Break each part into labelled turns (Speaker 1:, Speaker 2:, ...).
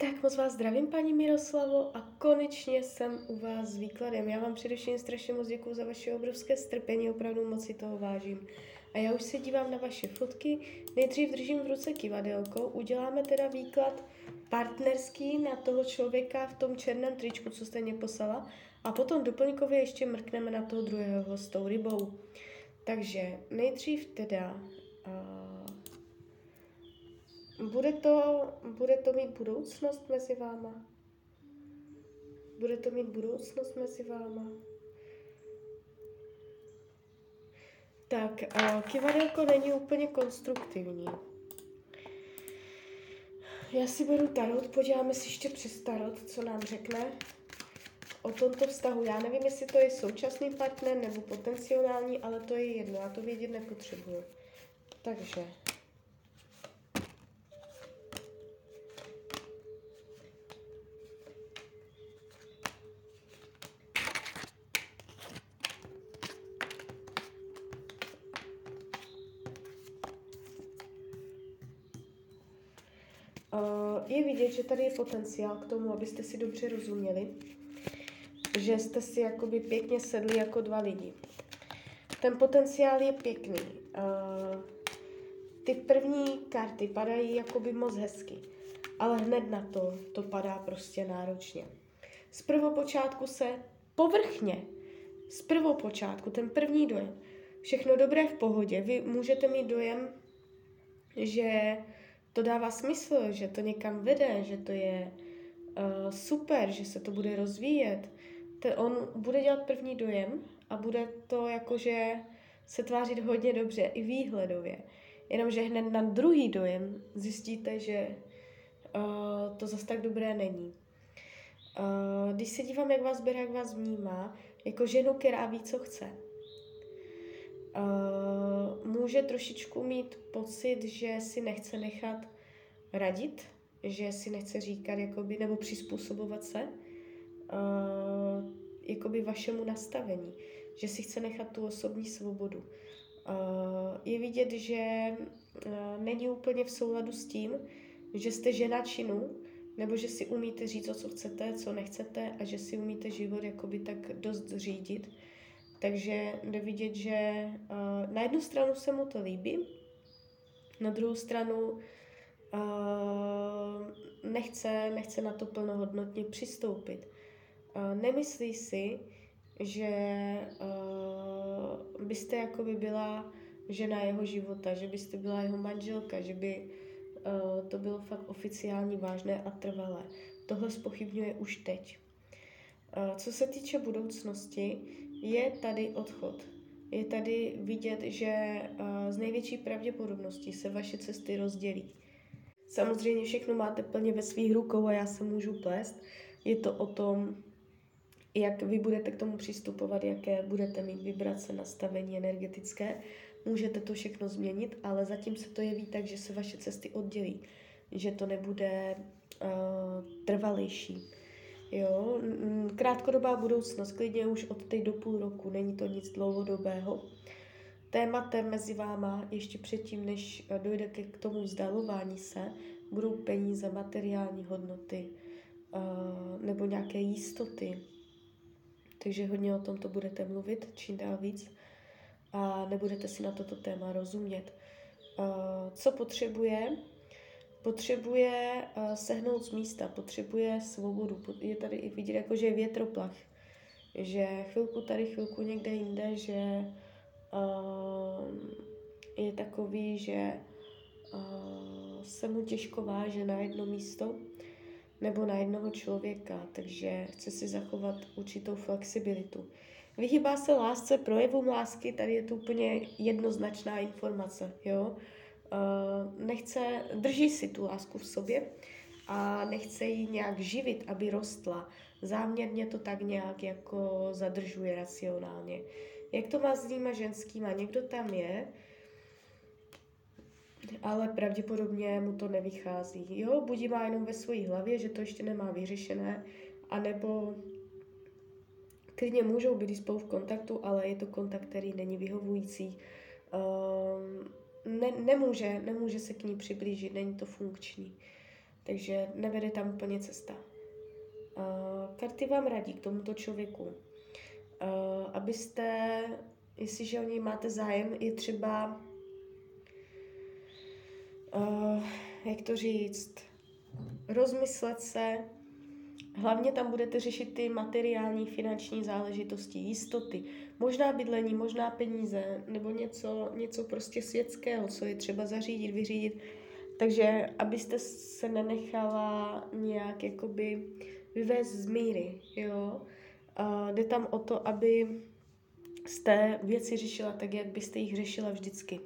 Speaker 1: Tak moc vás zdravím, paní Miroslavo, a konečně jsem u vás s výkladem. Já vám především strašně moc děkuji za vaše obrovské strpení, opravdu moc si toho vážím. A já už se dívám na vaše fotky, nejdřív držím v ruce kivadelko, uděláme teda výklad partnerský na toho člověka v tom černém tričku, co jste mě poslala, a potom doplňkově ještě mrkneme na toho druhého s tou rybou. Takže nejdřív teda bude to, bude to mít budoucnost mezi váma? Bude to mít budoucnost mezi váma? Tak, kivadelko není úplně konstruktivní. Já si beru tarot, podíváme si ještě přes tarot, co nám řekne o tomto vztahu. Já nevím, jestli to je současný partner nebo potenciální, ale to je jedno, já to vědět nepotřebuju. Takže je vidět, že tady je potenciál k tomu, abyste si dobře rozuměli, že jste si jakoby pěkně sedli jako dva lidi. Ten potenciál je pěkný. Uh, ty první karty padají jakoby moc hezky, ale hned na to to padá prostě náročně. Z prvopočátku se povrchně, z prvopočátku, ten první dojem, všechno dobré v pohodě. Vy můžete mít dojem, že to dává smysl, že to někam vede, že to je uh, super, že se to bude rozvíjet. Ten, on bude dělat první dojem a bude to jakože se tvářit hodně dobře i výhledově. Jenomže hned na druhý dojem zjistíte, že uh, to zase tak dobré není. Uh, když se dívám, jak vás bere, jak vás vnímá, jako ženu, která ví, co chce. Uh, může trošičku mít pocit, že si nechce nechat radit, že si nechce říkat jakoby, nebo přizpůsobovat se uh, jakoby vašemu nastavení, že si chce nechat tu osobní svobodu. Uh, je vidět, že uh, není úplně v souladu s tím, že jste žena činu, nebo že si umíte říct, co chcete, co nechcete a že si umíte život jakoby tak dost řídit. Takže jde vidět, že uh, na jednu stranu se mu to líbí, na druhou stranu uh, nechce, nechce na to plnohodnotně přistoupit. Uh, nemyslí si, že uh, byste jakoby byla žena jeho života, že byste byla jeho manželka, že by uh, to bylo fakt oficiální, vážné a trvalé. Tohle spochybňuje už teď. Uh, co se týče budoucnosti, je tady odchod. Je tady vidět, že uh, z největší pravděpodobností se vaše cesty rozdělí. Samozřejmě všechno máte plně ve svých rukou a já se můžu plést. Je to o tom, jak vy budete k tomu přistupovat, jaké budete mít vibrace, nastavení energetické. Můžete to všechno změnit, ale zatím se to jeví tak, že se vaše cesty oddělí, že to nebude uh, trvalejší. Jo, krátkodobá budoucnost, klidně už od té do půl roku, není to nic dlouhodobého. Tématem mezi váma ještě předtím, než dojde k tomu vzdalování se, budou peníze, materiální hodnoty uh, nebo nějaké jistoty. Takže hodně o tom to budete mluvit, čím dál víc a nebudete si na toto téma rozumět. Uh, co potřebuje? Potřebuje uh, sehnout z místa, potřebuje svobodu. Je tady i vidět, jako že je větroplach. Že chvilku tady, chvilku někde jinde, že uh, je takový, že uh, se mu těžko váže na jedno místo nebo na jednoho člověka, takže chce si zachovat určitou flexibilitu. Vyhýbá se lásce, projevům lásky, tady je to úplně jednoznačná informace, jo. Uh, nechce, drží si tu lásku v sobě a nechce ji nějak živit, aby rostla. Záměrně to tak nějak jako zadržuje racionálně. Jak to má s nýma ženskýma? Někdo tam je, ale pravděpodobně mu to nevychází. Jo, budí má jenom ve své hlavě, že to ještě nemá vyřešené, anebo klidně můžou být spolu v kontaktu, ale je to kontakt, který není vyhovující. Um, ne, nemůže, nemůže se k ní přiblížit, není to funkční. takže nevede tam úplně cesta. Uh, karty vám radí k tomuto člověku, uh, abyste, jestliže o něj máte zájem, je třeba, uh, jak to říct, rozmyslet se, Hlavně tam budete řešit ty materiální, finanční záležitosti, jistoty, možná bydlení, možná peníze, nebo něco, něco prostě světského, co je třeba zařídit, vyřídit. Takže abyste se nenechala nějak jakoby vyvést z míry, jo. A jde tam o to, aby jste věci řešila tak, jak byste jich řešila vždycky.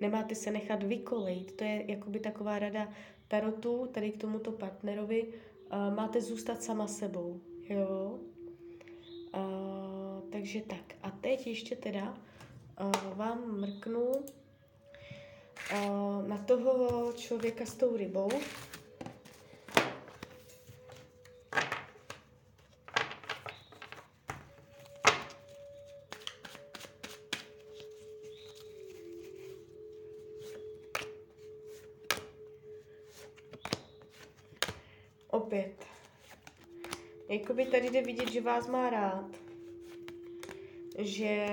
Speaker 1: Nemáte se nechat vykolejit, to je jakoby taková rada tarotu tady k tomuto partnerovi, máte zůstat sama sebou, jo. Uh, takže tak. A teď ještě teda uh, vám mrknu uh, na toho člověka s tou rybou. Opět. Jakoby tady jde vidět, že vás má rád. Že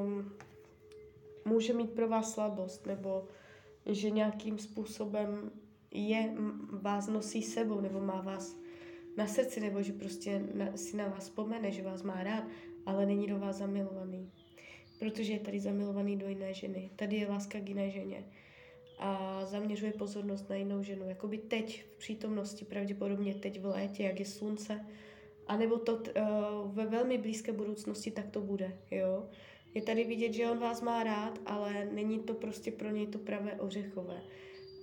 Speaker 1: um, může mít pro vás slabost, nebo že nějakým způsobem je, vás nosí sebou, nebo má vás na srdci, nebo že prostě na, si na vás vzpomene, že vás má rád, ale není do vás zamilovaný. Protože je tady zamilovaný do jiné ženy. Tady je láska k jiné ženě a zaměřuje pozornost na jinou ženu. Jakoby teď v přítomnosti, pravděpodobně teď v létě, jak je slunce, anebo to uh, ve velmi blízké budoucnosti tak to bude, jo. Je tady vidět, že on vás má rád, ale není to prostě pro něj to pravé ořechové.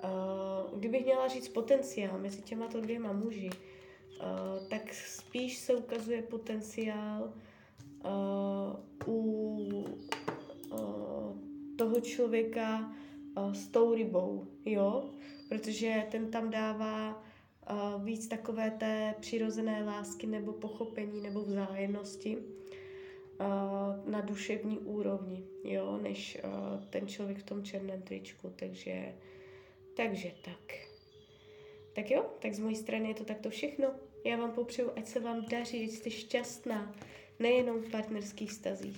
Speaker 1: Uh, kdybych měla říct potenciál mezi těma to dvěma muži, uh, tak spíš se ukazuje potenciál uh, u uh, toho člověka, uh, s tou rybou, jo, protože ten tam dává uh, víc takové té přirozené lásky nebo pochopení nebo vzájemnosti uh, na duševní úrovni, jo, než ten člověk v tom černém tričku, takže, takže tak. Tak jo, tak z mojí strany je to takto všechno. Já vám popřeju, ať se vám daří, ať jste šťastná, nejenom v partnerských stazích,